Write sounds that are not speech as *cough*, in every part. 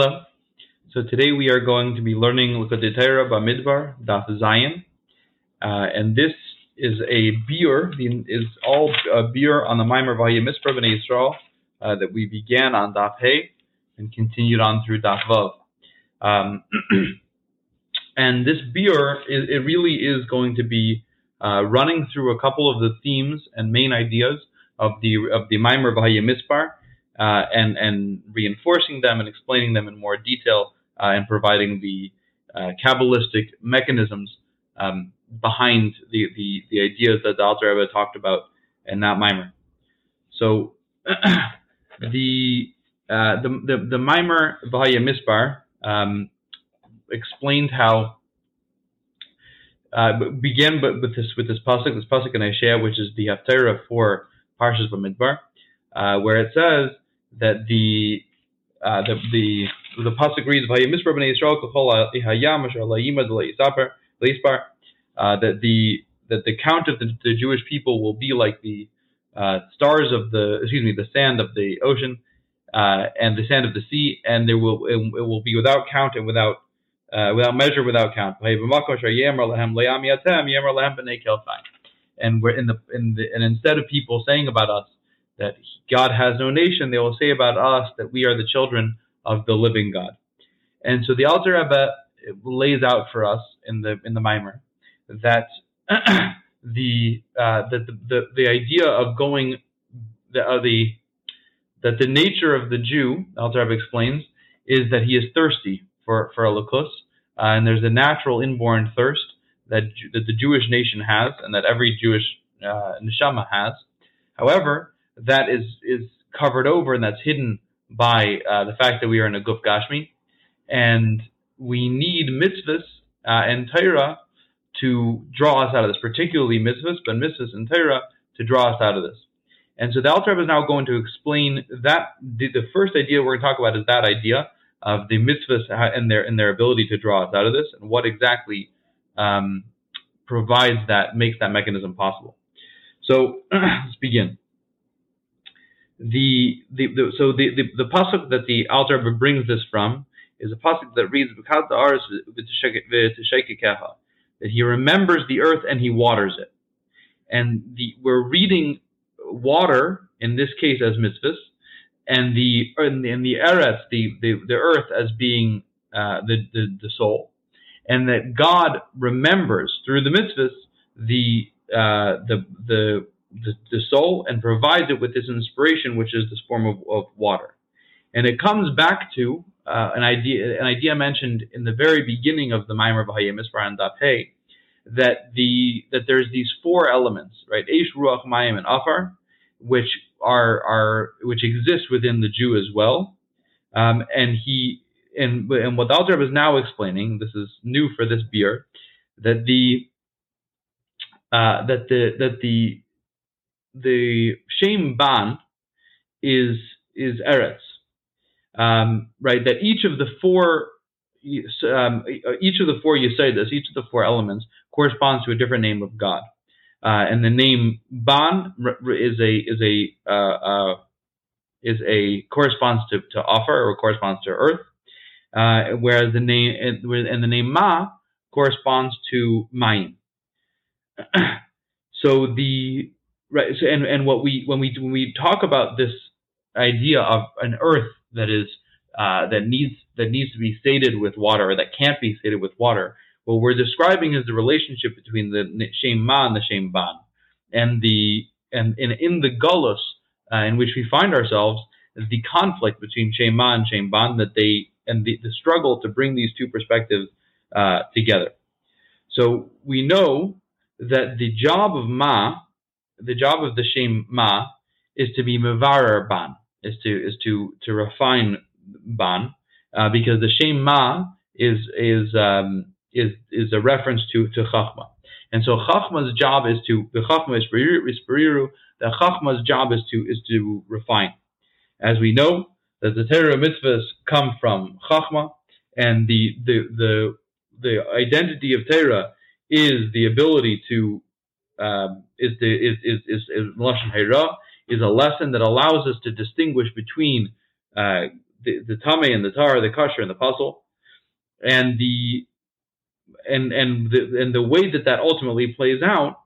Hello. So today we are going to be learning Likkutei Torah Bamidbar Daf Zayin, uh, and this is a biur is all a biur on the Maimer Vayimispar Bnei Yisrael uh, that we began on Daf Hey and continued on through Daf Vav. Um, *clears throat* and this biur it, it really is going to be uh, running through a couple of the themes and main ideas of the of the Maimer Vayimispar uh, and and reinforcing them and explaining them in more detail uh, and providing the uh, kabbalistic mechanisms um, behind the, the, the ideas that the Alter Rebbe talked about in that mimer. So *clears throat* the, uh, the the the mimer Vahaya Misbar um, explained how uh, began with this with this pasuk, this pasuk in Isaiah, which is the Haftarah for Parshas Bamidbar, uh, where it says that the uh, the the the pasuk reads Vayimispar b'nei Yisrael kol hayam asher la'yimad le'ispar uh, that the that the count of the, the, Jewish people will be like the uh, stars of the excuse me the sand of the ocean uh, and the sand of the sea and there will it, it will be without count and without uh, without measure without count. And we're in the in the and instead of people saying about us that God has no nation, they will say about us that we are the children of the living God. And so the Alter Rebbe lays out for us in the in the Mimer that *clears throat* the, uh, the, the the idea of going the, uh, the that the nature of the Jew, Alter Rebbe explains, is that he is thirsty for for Elokus, uh, and there's a natural inborn thirst that that the Jewish nation has, and that every Jewish uh, neshama has. However, that is is covered over and that's hidden by uh, the fact that we are in a guf gashmi, and we need mitzvahs uh, and Torah to draw us out of this, particularly mitzvahs, but mitzvahs and Torah to draw us out of this. And so the Alter is now going to explain that the, the first idea we're going to talk about is that idea of the mitzvahs and their and their ability to draw us out of this, and what exactly um, provides that makes that mechanism possible. So *clears throat* let's begin the, the, the so the, the, the pasuk that the Alter brings this from is a pasuk that reads that he remembers the earth and he waters it. And the, we're reading water in this case as mitzvahs, and the and the, and the eretz, the, the the earth as being uh, the, the the soul, and that God remembers through the mitzvahs the uh, the the the, the soul and provides it with this inspiration, which is this form of, of water. And it comes back to uh, an idea, an idea mentioned in the very beginning of the Maimer and Daphe, that the that there's these four elements, right? Eish, Ruach, Mayim, and Afar, which are are which exist within the Jew as well. Um, and he and and what Alter is now explaining, this is new for this biur, that the uh, that the that the the Shem Ban is is Eretz, um, right? That each of the four um, each of the four Yesodis, each of the four elements corresponds to a different name of God, uh, and the name Ban is a is a uh, uh, is a corresponds to, to Afar or corresponds to earth, uh, whereas the name and the name Ma corresponds to Mayim. *clears throat* so the right so, and and what we when we when we talk about this idea of an earth that is uh, that needs that needs to be sated with water or that can't be sated with water what we're describing is the relationship between the Shem Ma and the Shem Ban. And the and in, in the gullus uh, in which we find ourselves is the conflict between Shem Ma and Shem Ban that they and the, the struggle to bring these two perspectives uh, together. So we know that the job of Ma the job of the Shem Ma is to be Mevarer Ban, is to is to to refine Ban, uh, because the Shem Ma is is um, is is a reference to to Chachma, and so Chachma's job is to the Chachma is Beriru, the Chachma's job is to is to refine. As we know, that the Torah mitzvahs come from Chachma, and the the the the identity of Torah is the ability to um, is the is is is, lashon is a lesson that allows us to distinguish between uh, the, the tame and the tar, the kosher and the pasul, and the and and the and the way that that ultimately plays out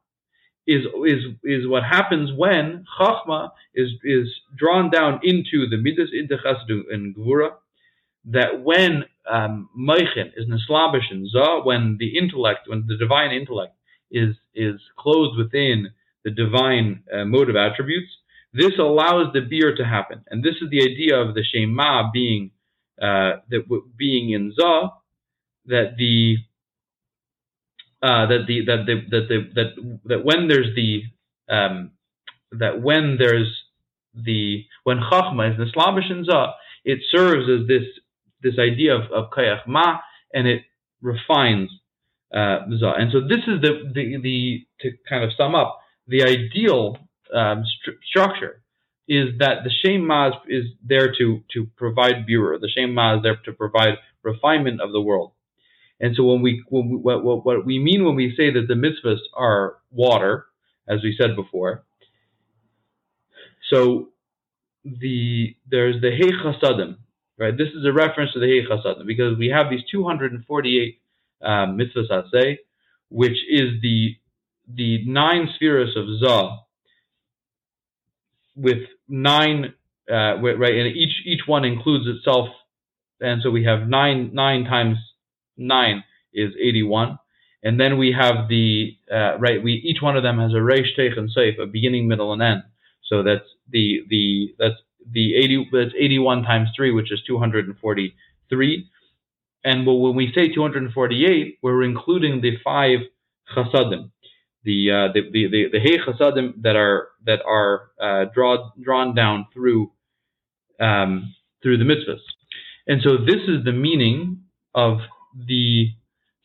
is is is what happens when chachma is is drawn down into the midas into chesed and gvura. That when um, is neslabish and za, when the intellect, when the divine intellect is is clothed within the divine uh, motive attributes, this allows the beer to happen, and this is the idea of the shema being uh, that being in za, that the uh, that the that the that the that that when there's the um, that when there's the when chachma is neslabish and za, it serves as this this idea of, of kayach ma, and it refines uh. And so this is the, the the to kind of sum up the ideal um, st- structure is that the shem ma is, is, there to to provide bura. The shem ma is there to provide refinement of the world. And so when we, when we what, what, what, we mean when we say that the mitzvahs are water, as we said before, so the there's the Hey Chasadim, right? This is a reference to the Hey Chasadim because we have these 248 um, mitzvahs say, which is the the nine spheres of Zah with nine uh, right, and each each one includes itself, and so we have nine nine times 9 is 81. And then we have the, uh, right, we each one of them has a reish, teich, and seif, a beginning, middle, and end. So that's the, the, that's the 80, that's 81 times 3, which is 243. And when we say 248, we're including the five chasadim, the uh, the the the, the hey chasadim that are that are uh, drawn drawn down through um, through the mitzvahs. And so this is the meaning of the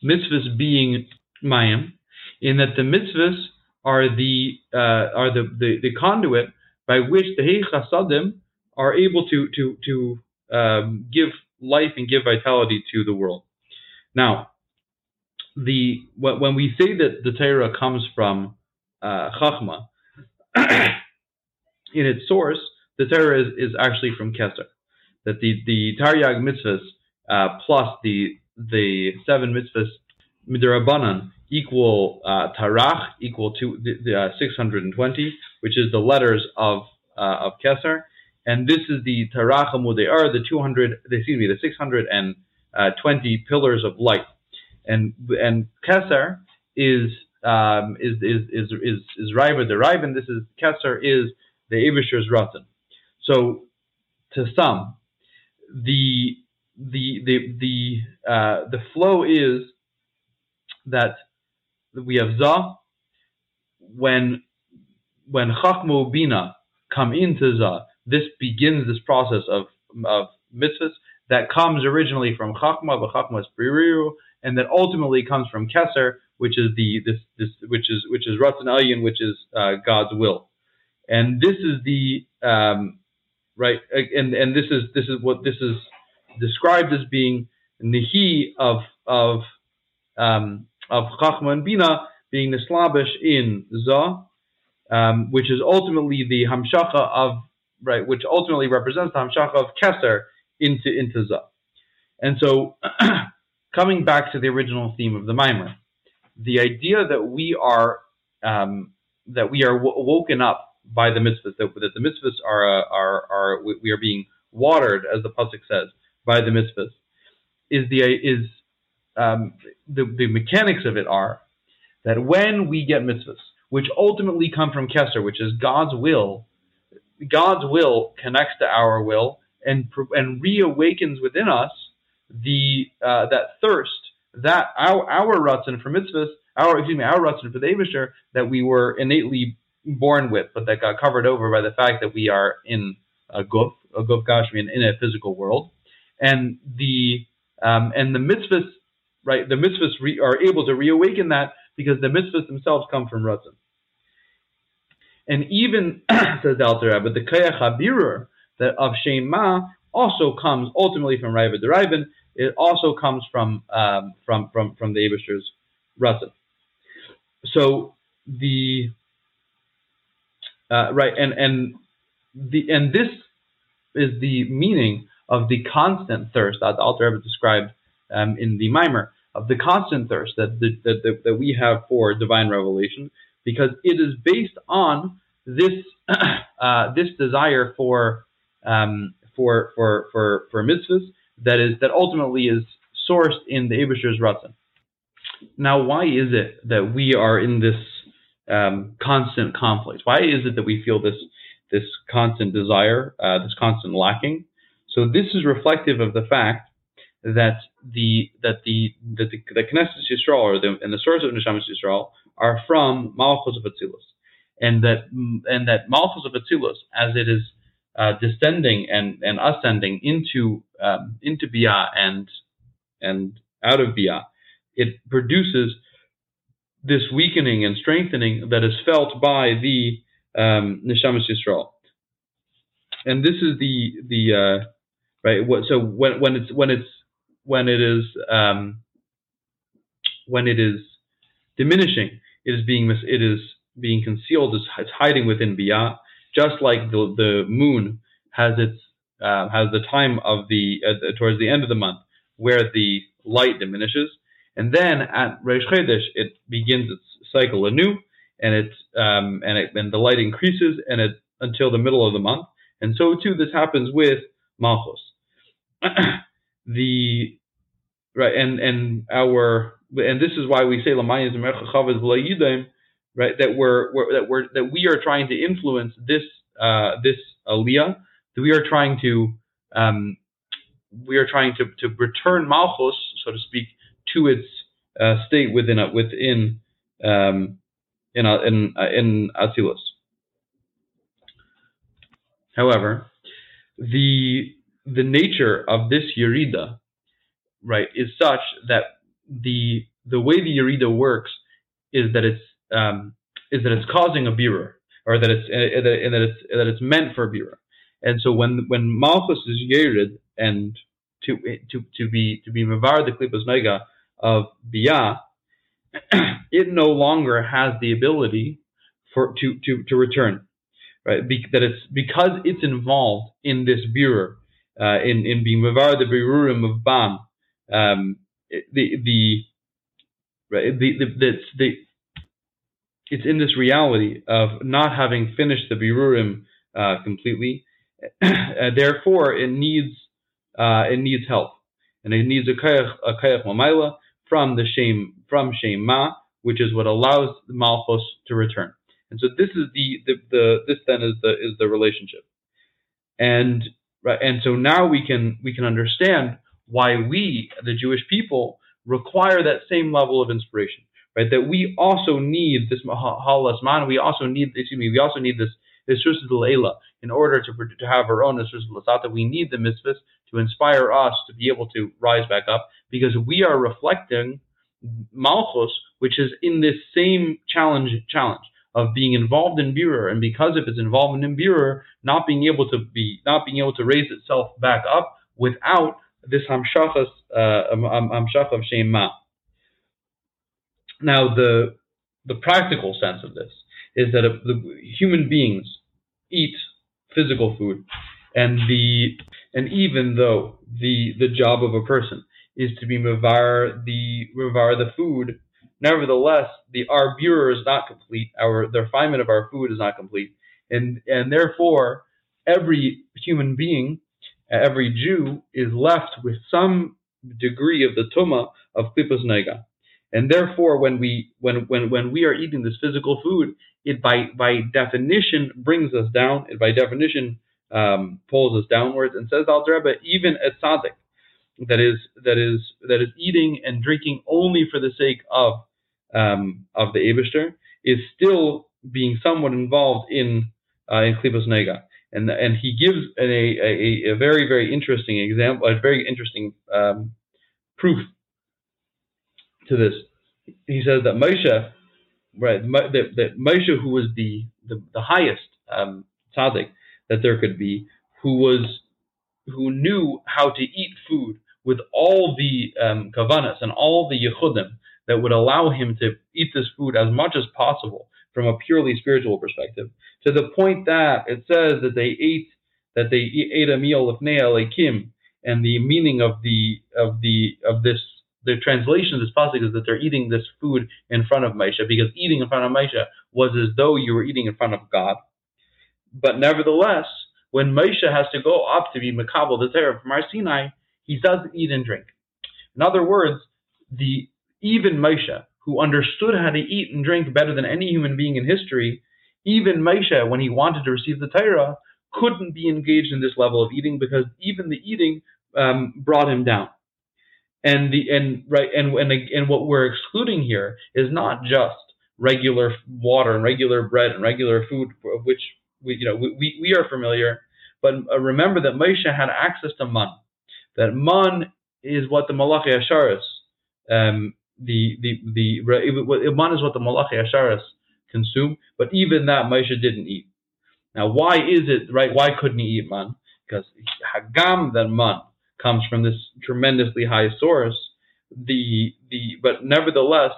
mitzvahs being mayim, in that the mitzvahs are the uh, are the, the, the, conduit by which the Hey Chasadim are able to to to um, give life and give vitality to the world. Now, the when we say that the Torah comes from uh, Chachma, *clears throat* in its source, the Torah is, is actually from Keser. That the the Taryag mitzvahs uh, plus the the seven mitzvahs midrabanan equal uh, tarach equal to the, the uh, 620, which is the letters of uh, of Keser, and this is the tarach are the 200, excuse me, the 620 pillars of light, and and Keser is um, is is is is is Riva the Riva, and this is Keser is the Abishur's Ratzon. So to sum, the the the the uh, the flow is that we have za when when chachmo bina come into za. This begins this process of of mitzvahs that comes originally from chachma, but chachma is biriru, and that ultimately comes from keser, which is the this this which is which is ratzon elyon, which is uh, God's will, and this is the um, right, and and this is this is what this is described as being nihi of of um, of chachma and bina being the slavish in za, um, which is ultimately the hamshacha of right, which ultimately represents the hamshacha of keser into into za. And so, *clears throat* coming back to the original theme of the mimer, the idea that we are um, that we are w- woken up by the mitzvahs, that, that the mitzvahs are, uh, are, are, we are being watered, as the pasuk says, by the mitzvahs is the is um, the, the mechanics of it are that when we get mitzvahs, which ultimately come from Kesser, which is God's will, God's will connects to our will and and reawakens within us the uh, that thirst that our our rutzin for mitzvahs, our excuse me, our rutzin for the Abishur that we were innately born with, but that got covered over by the fact that we are in a guf, a guf gashmi, in a physical world and the um, and the mitzvahs, right? The mitzvahs re- are able to reawaken that because the mitzvahs themselves come from Ratzon. And even *clears throat* says the Alter Rebbe, the Kayach Habirur that of Shema also comes ultimately from Raiva Derivin. It also comes from um, from from from the Abishur's Ratzon. So the uh, right and and the and this is the meaning of the constant thirst that the Alter Rebbe described um, in the Mimer, of the constant thirst that, the, that, that, that we have for divine revelation, because it is based on this *clears throat* uh, this desire for um, for for for for mitzvahs that is that ultimately is sourced in the Abishur's Ratzon. Now, why is it that we are in this um, constant conflict? Why is it that we feel this this constant desire, uh, this constant lacking? So this is reflective of the fact that the that the that the, the Knesset Yisrael or the, and the source of Neshamas Yisrael are from Malchus of Atzilus, and that and that Malchus of Atzilus, as it is uh, descending and, and ascending into um, into Bia and and out of Bia, it produces this weakening and strengthening that is felt by the um, Neshamas Yisrael. And this is the the uh, right. So when when it's when it's when it is um, when it is diminishing, it is being it is being concealed. It's hiding within Bia, just like the the moon has its uh, has the time of the uh, towards the end of the month where the light diminishes, and then at Reish Chodesh it begins its cycle anew, and it um, and it and the light increases and it until the middle of the month, and so too this happens with Malchus. *clears throat* the right and and our and this is why we say Lamayim right that we're, we're, that we're that we are trying to influence this uh, this aliyah that we are trying to um, we are trying to, to return Malchus so to speak to its uh, state within a, within um, in a, in uh, in Atzilus. However, the the nature of this Yerida, right, is such that the the way the Yerida works is that it's um, is that it's causing a birur, or that it's uh, that, that it's that it's meant for a birur. And so when when Malchus is yerid and to to to be to be mavar the klipas nega of bia, *clears throat* it no longer has the ability for to to to return, right? Be, that it's because it's involved in this birur, uh, in in being mavar the birurim of Ban. um, the the the the, the, the it's in this reality of not having finished the birurim uh, completely. *clears throat* therefore, it needs uh, it needs help, and it needs a kayach a kayach mamayla from the shame from shame ma, which is what allows the malchus to return. And so this is the, the, the this then is the is the relationship, and right and so now we can we can understand why we the Jewish people require that same level of inspiration right? That we also need this halas man. We also need, excuse me, we also need this this Leila in order to to have our own Lasata. We need the mitzvahs to inspire us to be able to rise back up because we are reflecting Malchus, which is in this same challenge challenge of being involved in Birur, and because of its involvement in Birur, not being able to be not being able to raise itself back up without this hamshachas uh, hamshach of shema. Now, the the practical sense of this is that the human beings eat physical food, and the and even though the the job of a person is to be mavar the mavar the food, nevertheless the our birur is not complete. Our the refinement of our food is not complete, and and therefore every human being, every Jew is left with some degree of the tuma of klipas nega. And therefore, when we when when when we are eating this physical food, it by by definition brings us down. It by definition um, pulls us downwards. And says Al Rebbe, even a tzaddik that is that is that is eating and drinking only for the sake of um, of the Abishter is still being somewhat involved in uh, in klipas nega. And and he gives a, a, a very very interesting example, a very interesting um, proof to this. He says that Moshe, right, that, that Moshe, who was the the, the highest um, tzaddik that there could be, who was who knew how to eat food with all the um, kavanas and all the yichudim that would allow him to eat this food as much as possible from a purely spiritual perspective, to the point that it says that they ate that they ate a meal of Kim and the meaning of the of the of this the translation of this pasuk is that they're eating this food in front of Moshe because eating in front of Moshe was as though you were eating in front of God. But nevertheless, when Moshe has to go up to be Makabal the Torah from Har Sinai, he does eat and drink. In other words, the even Moshe, who understood how to eat and drink better than any human being in history, even Moshe, when he wanted to receive the Torah, couldn't be engaged in this level of eating because even the eating um, brought him down. And the and right and and and what we're excluding here is not just regular water and regular bread and regular food, of which we you know we, we are familiar. But uh, remember that Moshe had access to man. That man is what the Malachi Asharis, um, the the the man is what the Malachi Asharis consume. But even that Moshe didn't eat. Now, why is it right? Why couldn't he eat man? Because hagam that man comes from this tremendously high source. The the but nevertheless,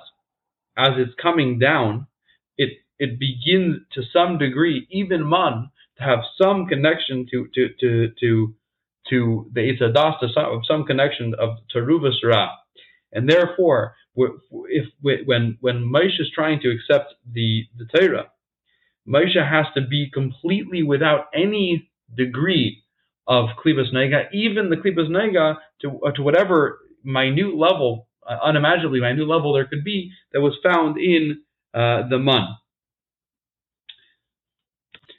as it's coming down, it it begins to some degree, even man, to have some connection to to to to to the Isadas, to some, some connection of Teruvas Ra. And therefore, if when when Moshe is trying to accept the the Torah, Moshe has to be completely without any degree of klibas nega, even the klibas nega to uh, to whatever minute level, uh, unimaginably minute level there could be that was found in uh, the man.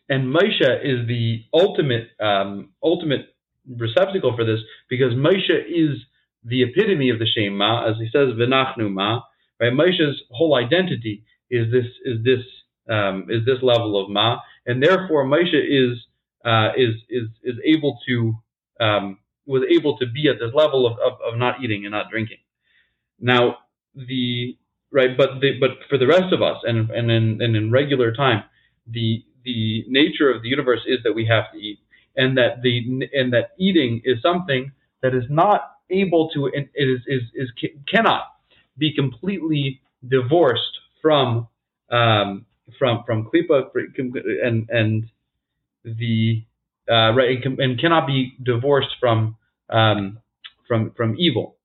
And Moshe is the ultimate um, ultimate receptacle for this because Moshe is the epitome of the Shema, as he says, "V'nachnu ma." Right, Moshe's whole identity is this is this um, is this level of ma, and therefore Moshe is uh, is is is able to um, was able to be at this level of, of, of not eating and not drinking. Now the right, but the, but for the rest of us and and in and in regular time, the the nature of the universe is that we have to eat, and that the and that eating is something that is not able to it is is, is cannot be completely divorced from um, from from klipa and and the uh, right and cannot be divorced from um, from from evil.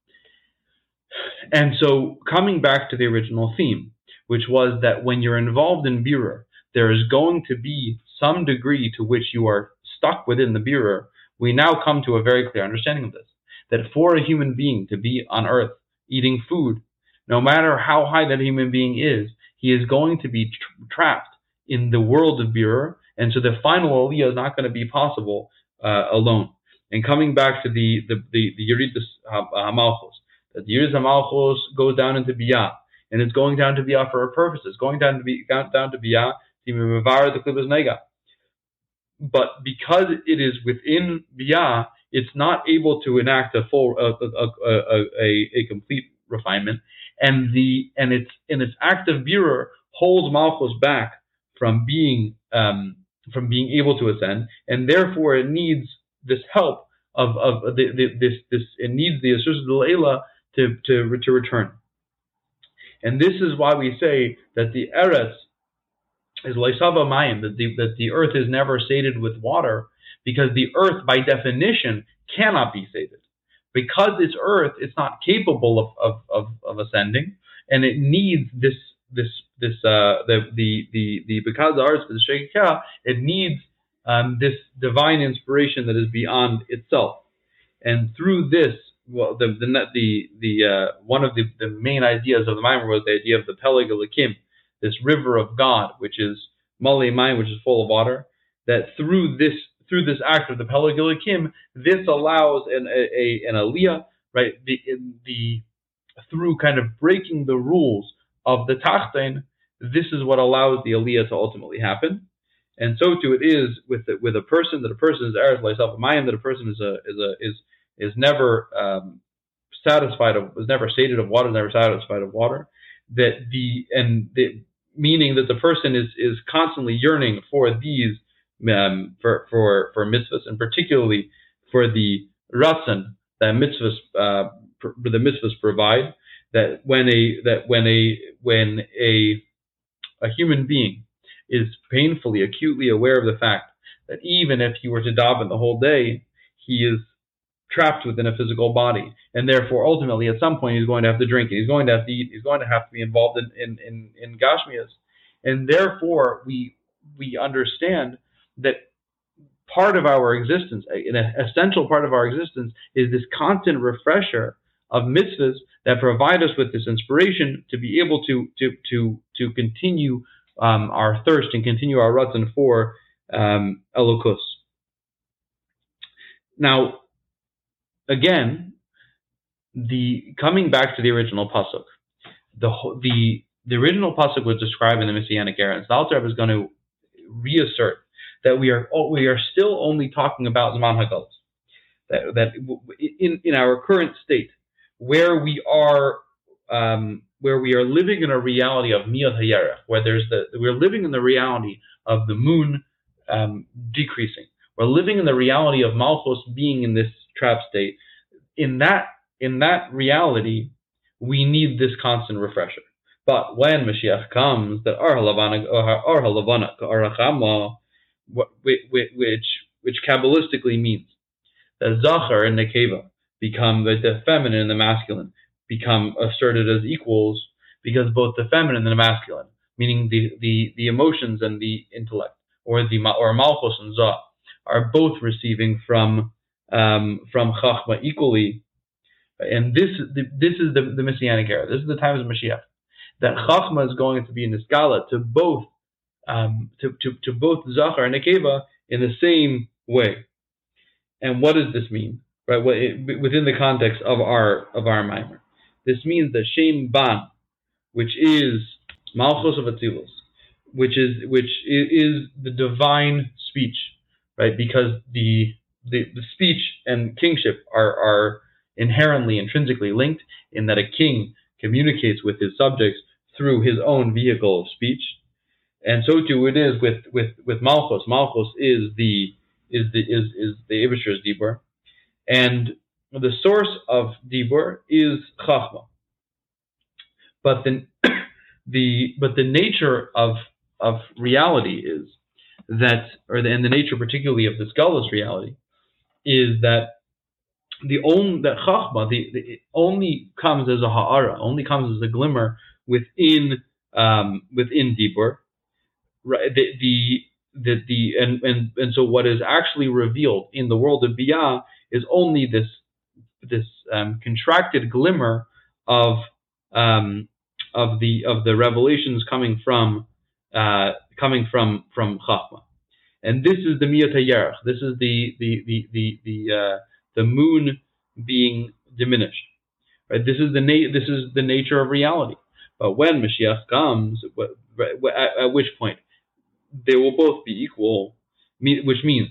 And so, coming back to the original theme, which was that when you're involved in birur, there is going to be some degree to which you are stuck within the birur. We now come to a very clear understanding of this: that for a human being to be on earth eating food, no matter how high that human being is, he is going to be tra- trapped in the world of birur, and so the final aliyah is not going to be possible uh, alone. And coming back to the the the, the Yeridus Hamalchus, that the Yeridus Hamalchus goes down into Biyah, and it's going down to Biyah for a purpose. It's going down to be down, to Biyah to Mevar the Klibas Nega. But because it is within Biyah, it's not able to enact a full a, a, a, a complete refinement, and the and its in its active birur holds Malchus back from being um, from being able to ascend, and therefore it needs this help of of the, the, this this it needs the assistance of the to to to return. And this is why we say that the Eretz is Laisava Mayim, that the that the earth is never sated with water, because the earth by definition cannot be sated. Because it's earth, it's not capable of, of, of, of ascending, and it needs this this this uh, the the the the because arts the Sheikha, it needs um, this divine inspiration that is beyond itself, and through this, well, the the the, the uh, one of the, the main ideas of the Maimer was the idea of the Peleg Elokim, this river of God, which is Mali Mayim, which is full of water. That through this through this act of the Peleg Elokim, this allows an a, a, an aliyah, right? The the through kind of breaking the rules of the Tachtain, this is what allows the Aliyah to ultimately happen. And so too it is with the, with a person that a person is eretz myself mayim that a person is a is a is is never um, satisfied of was never sated of water, never satisfied of water. That the and the meaning that the person is is constantly yearning for these um, for for for mitzvahs and particularly for the ratzon that mitzvahs uh, the mitzvahs provide that when a that when a when a a human being is painfully, acutely aware of the fact that even if he were to daven the whole day, he is trapped within a physical body, and therefore ultimately at some point he's going to have to drink, he's going to have to eat, he's going to have to be involved in in in, in gashmias, and therefore we we understand that part of our existence, an essential part of our existence, is this constant refresher of mitzvahs that provide us with this inspiration to be able to to to to continue um, our thirst and continue our rutzon for um, elokus. Now, again, the coming back to the original pasuk, the the the original pasuk was described in the Messianic era, and Stalter is going to reassert that we are we are still only talking about Zman Haggalos. That, that in in our current state, where we are um, where we are living in a reality of Miyat Hayera, where there's the we're living in the reality of the moon um, decreasing. We're living in the reality of Malchus being in this trap state. In that in that reality, we need this constant refresher. But when Mashiach comes, that Ar Halavana Ar Halavana Arachama, which which kabbalistically means that Zachar and Nekeva become the, the feminine and the masculine become asserted as equals because both the feminine and the masculine, meaning the, the, the emotions and the intellect, or the or Malchus and Zah, are both receiving from um, from Chachma equally. And this this is the, the messianic era. This is the times of Mashiach. That Chachma is going to be in the scala to both um, to, to, to both Zachar and Nekeva in the same way. And what does this mean? Right, within the context of our of our mimer, this means that Shem Ban, which is Malchus of Atzilus, which is which is the divine speech, right? Because the the, the speech and kingship are are inherently intrinsically linked in that a king communicates with his subjects through his own vehicle of speech, and so too it is with with with Malchus. Malchus is the is the is is the Ibishur's Dibur, and the source of Dibur is Chachma. But the *coughs* the but the nature of of reality is that, or the, and the nature particularly of this galus reality, is that the only that chachma the, the only comes as a ha'ara, only comes as a glimmer within um, within dibur. Right, the, the the the and, and and so what is actually revealed in the world of biyah is only this this um, contracted glimmer of um, of the of the revelations coming from uh, coming from from Chachma, and this is the Miyat Yerach. This is the the the the the, uh, the moon being diminished. Right. This is the na- this is the nature of reality. But when Mashiach comes, at, at which point they will both be equal, which means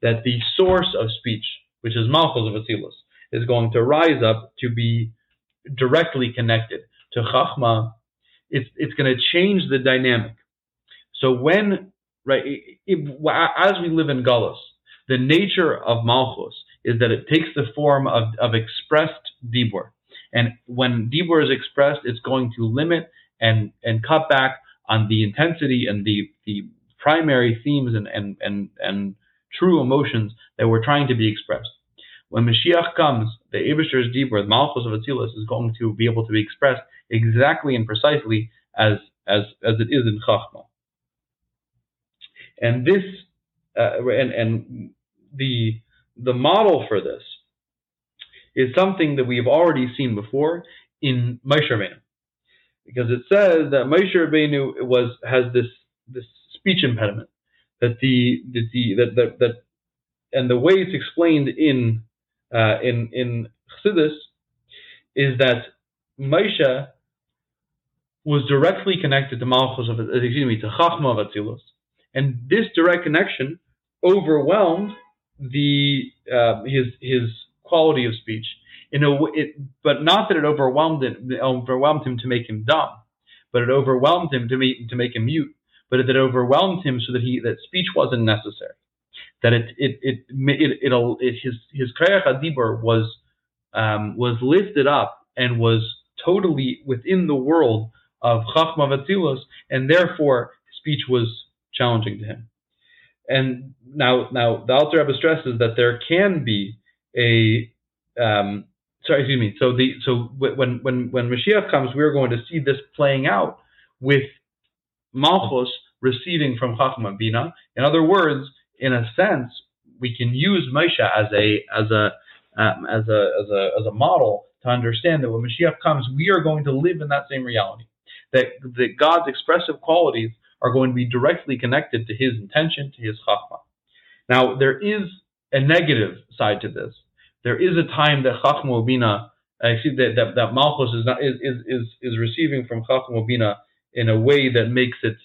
that the source of speech, which is Malchus of Atzilus, is going to rise up to be directly connected to Chachma. It's, it's going to change the dynamic. So when, right, it, it, as we live in Gullus, the nature of Malchus is that it takes the form of, of expressed Dibur. And when Dibur is expressed, it's going to limit and, and cut back on the intensity and the, the primary themes and, and, and, and true emotions that were trying to be expressed. When Mashiach comes, the Abishur's Dibur, the Malchus of Atzilus, is going to be able to be expressed exactly and precisely as as as it is in Chachma. And this, uh, and and the the model for this is something that we've already seen before in Moshe Rabbeinu, because it says that Moshe Rabbeinu was has this this speech impediment that the, the, the that, that that and the way it's explained in uh, in in Chassidus is that Moshe was directly connected to Malchus of excuse me to Chachma of Atzilus, and this direct connection overwhelmed the uh, his his quality of speech in a it, but not that it overwhelmed it overwhelmed him to make him dumb, but it overwhelmed him to make to make him mute, but it, it overwhelmed him so that he that speech wasn't necessary that it it it it, it, it his his krayach adibur was um, was lifted up and was totally within the world of chachma vatzilus, and therefore speech was challenging to him. And now now the Alter Rebbe stresses that there can be a um, sorry, excuse me. So the so when when when Mashiach comes, we're going to see this playing out with Malchus receiving from Chachma Bina. In other words, in a sense, we can use Moshe as a as a um, as a as a as a model to understand that when Mashiach comes, we are going to live in that same reality. That that God's expressive qualities are going to be directly connected to His intention, to His Chachma. Now, there is a negative side to this. There is a time that Chachma Bina, I see that, that, that Malchus is, not, is, is, is receiving from Chachma Bina in a way that makes it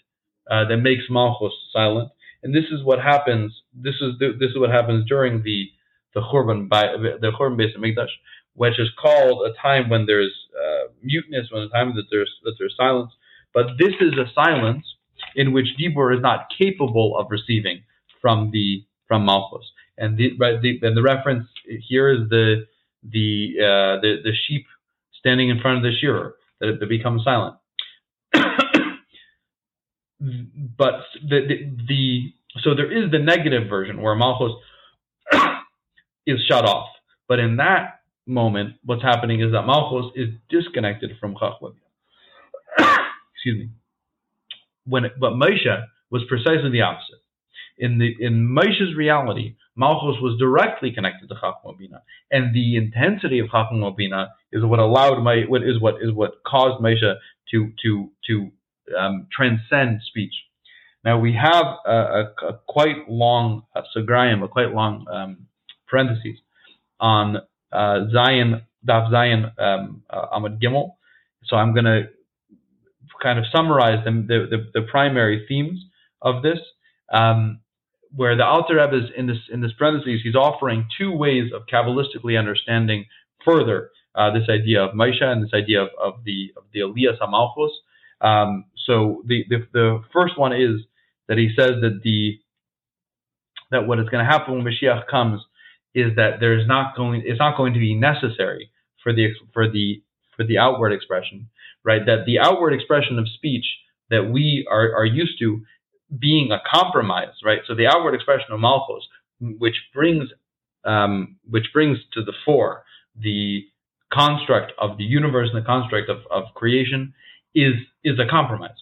uh, that makes Malchus silent. And this is what happens. This is the, this is what happens during the the Churban by the Churban Beis Hamikdash, which is called a time when there's uh, muteness, when a time that there's that there's silence. But this is a silence in which Dibur is not capable of receiving from the from Malchus. And the, the and the reference here is the the uh, the the sheep standing in front of the shearer that it becomes silent. But the, the, the so there is the negative version where Malchus *coughs* is shut off. But in that moment, what's happening is that Malchus is disconnected from Chachma. *coughs* Excuse me. When it, but Moshe was precisely the opposite. In the in Moshe's reality, Malchus was directly connected to Chachma Bina, and the intensity of Chachma Bina is what allowed my what is what is what caused Moshe to to to um, transcend speech. Now we have a, a, a quite long uh, a quite long um, parentheses on uh, Zayin, Daf Zayin um, uh, Amud Gimel. So I'm going to kind of summarize them, the, the, the primary themes of this, um, where the Alter Rebbe is in this in this parentheses, he's offering two ways of kabbalistically understanding further uh, this idea of Maisha and this idea of, of the of the Elias Amalchus. Um, so the, the the first one is that he says that the that what is going to happen when Mashiach comes is that there's not going it's not going to be necessary for the for the for the outward expression, right? That the outward expression of speech that we are, are used to being a compromise, right? So the outward expression of Malchus, which brings um, which brings to the fore the construct of the universe and the construct of, of creation is is a compromise.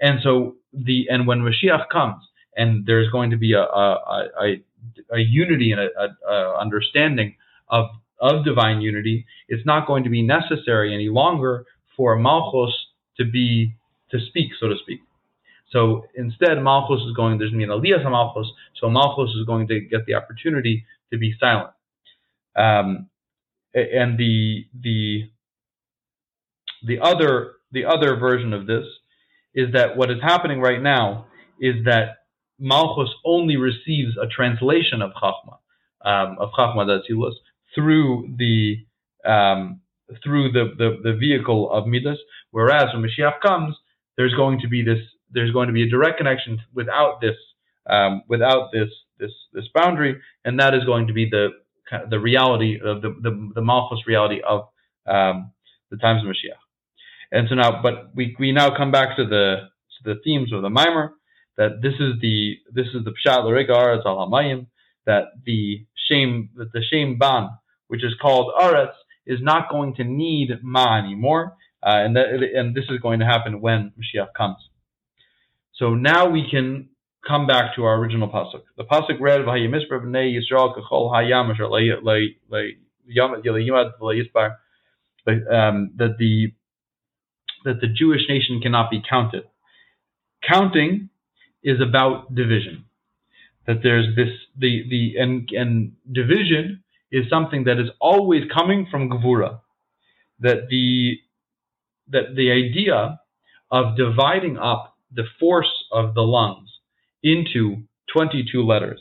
And so the and when Mashiach comes and there's going to be a a, a, a unity and a, a, understanding of of divine unity, it's not going to be necessary any longer for Malchus to be to speak, so to speak. So instead, Malchus is going. There's going to be an Elias Malchus, so Malchus is going to get the opportunity to be silent. Um, and the the the other the other version of this is that what is happening right now is that Malchus only receives a translation of Chachma, um, of Chachma Datzilus, through the um, through the, the, the vehicle of Midas, whereas when Mashiach comes, there's going to be this there's going to be a direct connection without this um, without this this this boundary, and that is going to be the the reality of the the, the Malchus reality of um, the times of Mashiach. And so now, but we, we now come back to the to the themes of the mimer that this is the this is the pshat l'regar al hamayim that the shame that the shame ban which is called aretz is not going to need ma anymore, uh, and that and this is going to happen when Mashiach comes. So now we can come back to our original pasuk. The pasuk read "V'hayemisper b'nei Yisrael kachol hayam um, that the that the Jewish nation cannot be counted. Counting is about division. That there's this the the and and division is something that is always coming from Gevura. That the that the idea of dividing up the force of the lungs into 22 letters,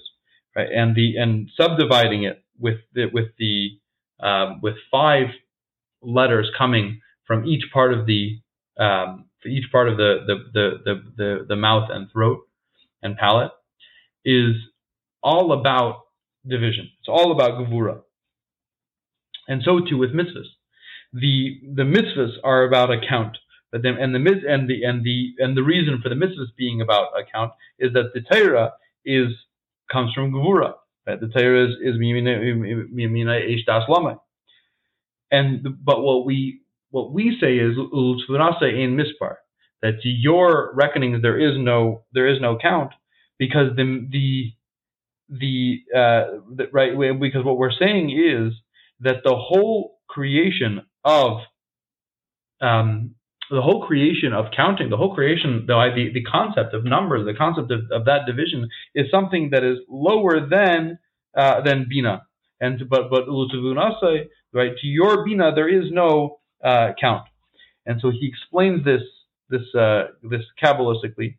right, and the and subdividing it with the with the um, with five letters coming from each part of the um, each part of the the, the the, the the mouth and throat and palate is all about division. It's all about gevura. And so too with mitzvahs. The the mitzvahs are about account. But then, and the and the and the and the reason for the mitzvahs being about account is that the Torah is comes from gevura. Right? The Torah is is mimina ish das lama. and but what we what we say is utzvunasa in mispar that to your reckonings there is no there is no count because the the the, uh, the right because what we're saying is that the whole creation of um, the whole creation of counting, the whole creation, the, the, the concept of numbers, the concept of, of that division is something that is lower than uh, than bina. And but but right to your bina there is no uh, count. And so he explains this this uh, this kabbalistically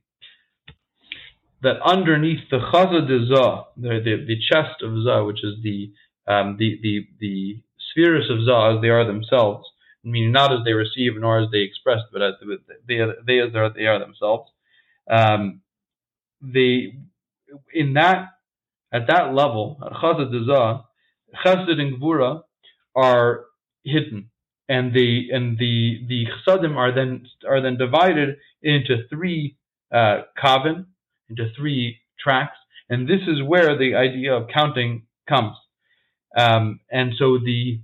that underneath the chaza de za, the, the, the chest of za, which is the um, the the the spheres of za as they are themselves, meaning not as they receive nor as they express, but as they, they as they are themselves. Um, in that at that level, chesed dezah, chesed and gvura are hidden, and the and the the chesedim are then are then divided into three uh, into three tracks, and this is where the idea of counting comes. Um, and so the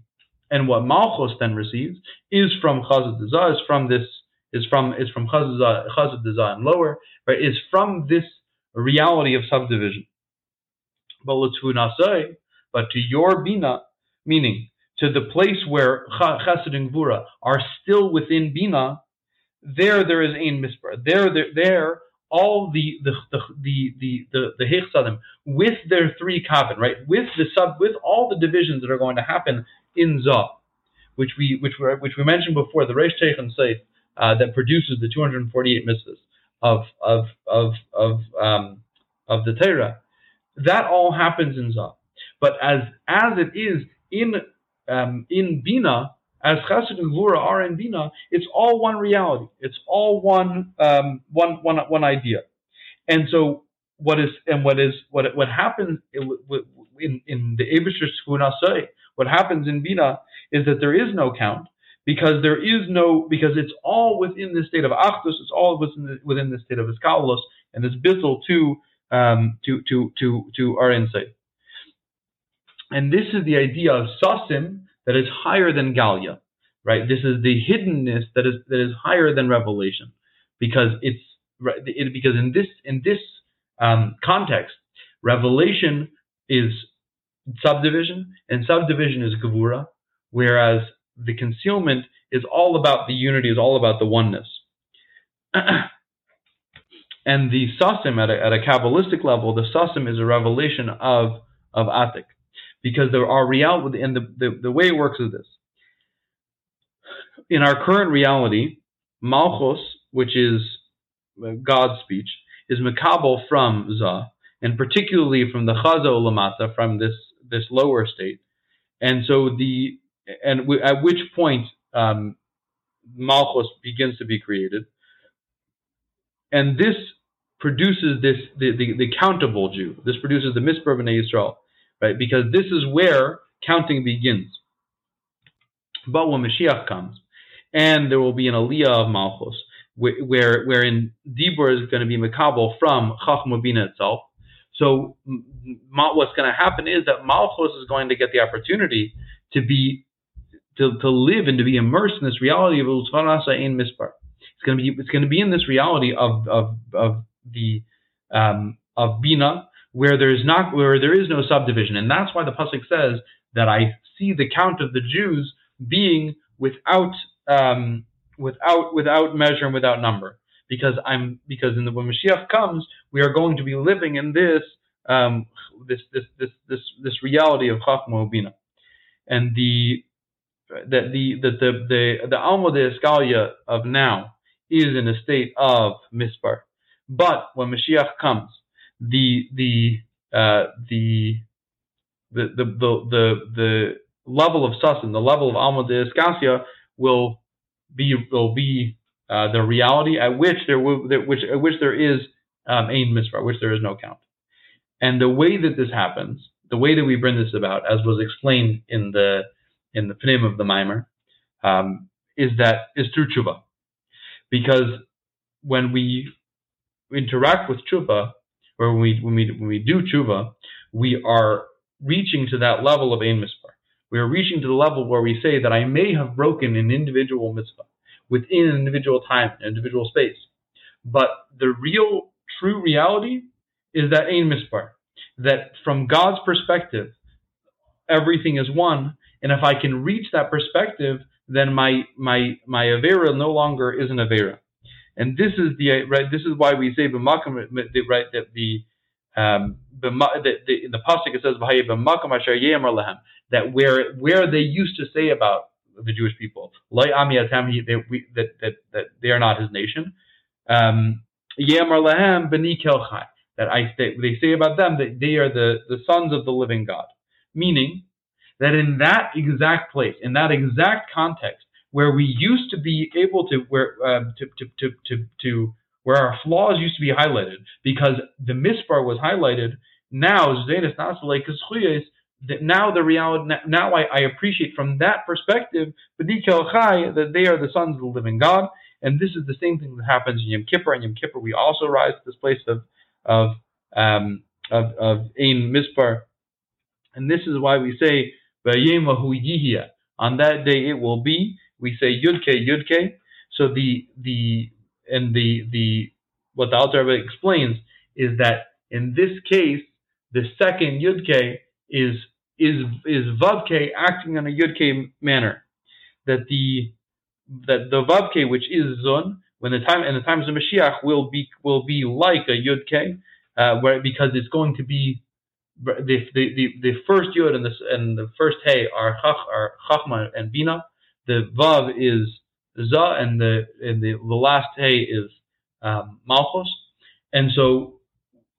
and what Malchus then receives is from Chazad is from this, is from is from Chazad and lower, right? Is from this reality of subdivision. But but to your bina, meaning to the place where Chesed and Gvura are still within bina, there there is ein mispar. There there there all the the the the the the, the Hechsadim with their three kavin, right? With the sub with all the divisions that are going to happen in Zah, which we which we which we mentioned before, the Reish Teich Seif uh, that produces the 248 mitzvahs of of of of um, of the Torah. That all happens in Zah, but as as it is in um, in Bina, as Chesed and Gvura are in Bina, it's all one reality. It's all one um, one one one idea, and so what is and what is what what happens in in, the Eberster Skunasai what happens in Bina is that there is no count because there is no because it's all within the state of Achdus, it's all within the, within the state of Iskalos, and this bissel to um, to to to to our insight. And this is the idea of Sasim that is higher than Galia, right? This is the hiddenness that is that is higher than revelation, because it's it, because in this in this um, context, revelation is subdivision, and subdivision is gavura, whereas the concealment is all about the unity, is all about the oneness. *clears throat* and the sasim at a, at a kabbalistic level, the sasim is a revelation of of Atik, because there are reality, and the, the, the way it works is this. In our current reality, Malchus, which is God's speech, is makabel from Zah, and particularly from the Chaza Ulamata, from this this lower state, and so the and w- at which point um, Malchus begins to be created, and this produces this the, the, the countable Jew. This produces the Mispar B'nai Yisrael, right? Because this is where counting begins. But when Mashiach comes, and there will be an Aliyah of Malchus, where wherein Dibur is going to be Makabal from Chachma Bina itself, so what's going to happen is that Malchus is going to get the opportunity to be to, to live and to be immersed in this reality of Utzvanasa in Mispar. It's going to be it's going to be in this reality of of of the um, of Bina where there is not where there is no subdivision, and that's why the pasuk says that I see the count of the Jews being without um, without without measure and without number. Because I'm because in the, when Mashiach comes, we are going to be living in this um, this, this this this this reality of Chachma Bina, and the that the the the the, the Alma de Escalia of now is in a state of mispar, but when Mashiach comes, the the uh, the the, the, the, the, level of susin, the level of alma de escasia will be will be uh, the reality at which there will, which at which there is um, mitzvah, which there is no count. And the way that this happens, the way that we bring this about, as was explained in the in the pnim of the Maimer, um, is that is through tshuva, because when we interact with tshuva, or when we when we when we do tshuva, we are reaching to that level of ein mitzvah. we are reaching to the level where we say that I may have broken an individual mitzvah within an individual time, an individual space. But the real, true reality is that ein mispar. That from God's perspective, everything is one. And if I can reach that perspective, then my my my avera no longer is an avera. And this is the right. This is why we say b'makam right that the um, the, the, in the pasuk it says that where where they used to say about the Jewish people, that, that, that they are not his nation. Um, that I they, they say about them that they are the, the sons of the living God, meaning that in that exact place, in that exact context, where we used to be able to where um, to, to, to, to, to where our flaws used to be highlighted because the mispar was highlighted. Now Zaynus that now the reality now I, I appreciate from that perspective that they are the sons of the living God. And this is the same thing that happens in Yom Kippur. In Yom Kippur, we also rise to this place of of um, of of ein mispar, and this is why we say on that day it will be. We say yudke yudke. So the the and the the what the Alter Rebbe explains is that in this case the second Yud yudke is is is vavke acting in a Yud yudke manner. That the that the vavke which is zun when the time in the times of Mashiach will be will be like a yudke, uh, where because it's going to be the the, the, the first yud and the and the first hey are chach are chachma and bina. The vav is za and the and the, the last hey is um, malchus. And so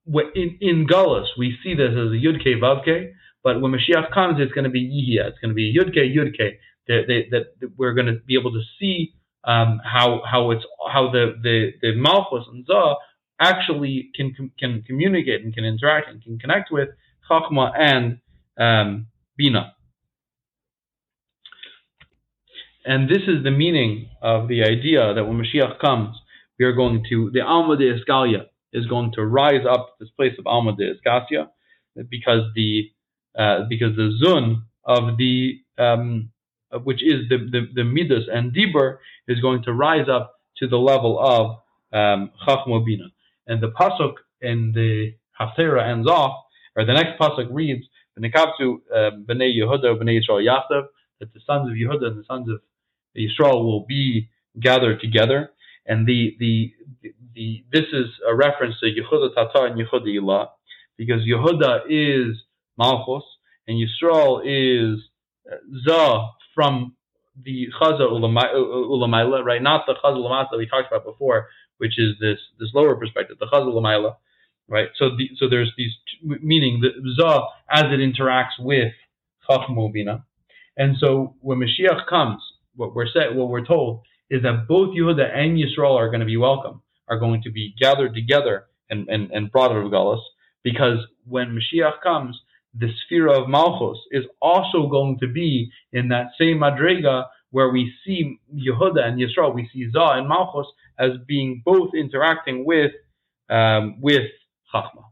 in in Gullus we see this as a yudke vavke, but when Mashiach comes, it's going to be yihya. It's going to be yudke yudke. That, we're going to be able to see um, how how it's how the the the malchus and za actually can can communicate and can interact and can connect with chachma and um, bina. And this is the meaning of the idea that when Mashiach comes, we are going to the Alma de Escalia is going to rise up this place of Alma de Escasia because the uh, because the zun of the um, which is the, the, the midas and dibur is going to rise up to the level of um, Bina. And the pasuk in the Haftarah ends off, or the next pasuk reads, "V'nikapsu um, b'nei Yehuda b'nei Yisrael Yachdav," that the sons of Yehuda and the sons of Yisrael will be gathered together. And the the the, this is a reference to Yehuda Tata and Yehuda Ilah, because Yehuda is Malchus and Yisrael is uh, Za from the Chaza Ulamaila, right? Not the Chaza that we talked about before, which is this this lower perspective, the Chaza Ulamaila, right? So the, so there's these meaning the Za as it interacts with Chachmu Bina, and so when Mashiach comes, what we're said, what we're told is that both Yehuda and Yisrael are going to be welcome, are going to be gathered together and and, and brought out of Galus, because when Mashiach comes, the sphere of Malchus is also going to be in that same Madrega where we see Yehuda and Yisrael, we see Zah and Malchus as being both interacting with um, with Chachma.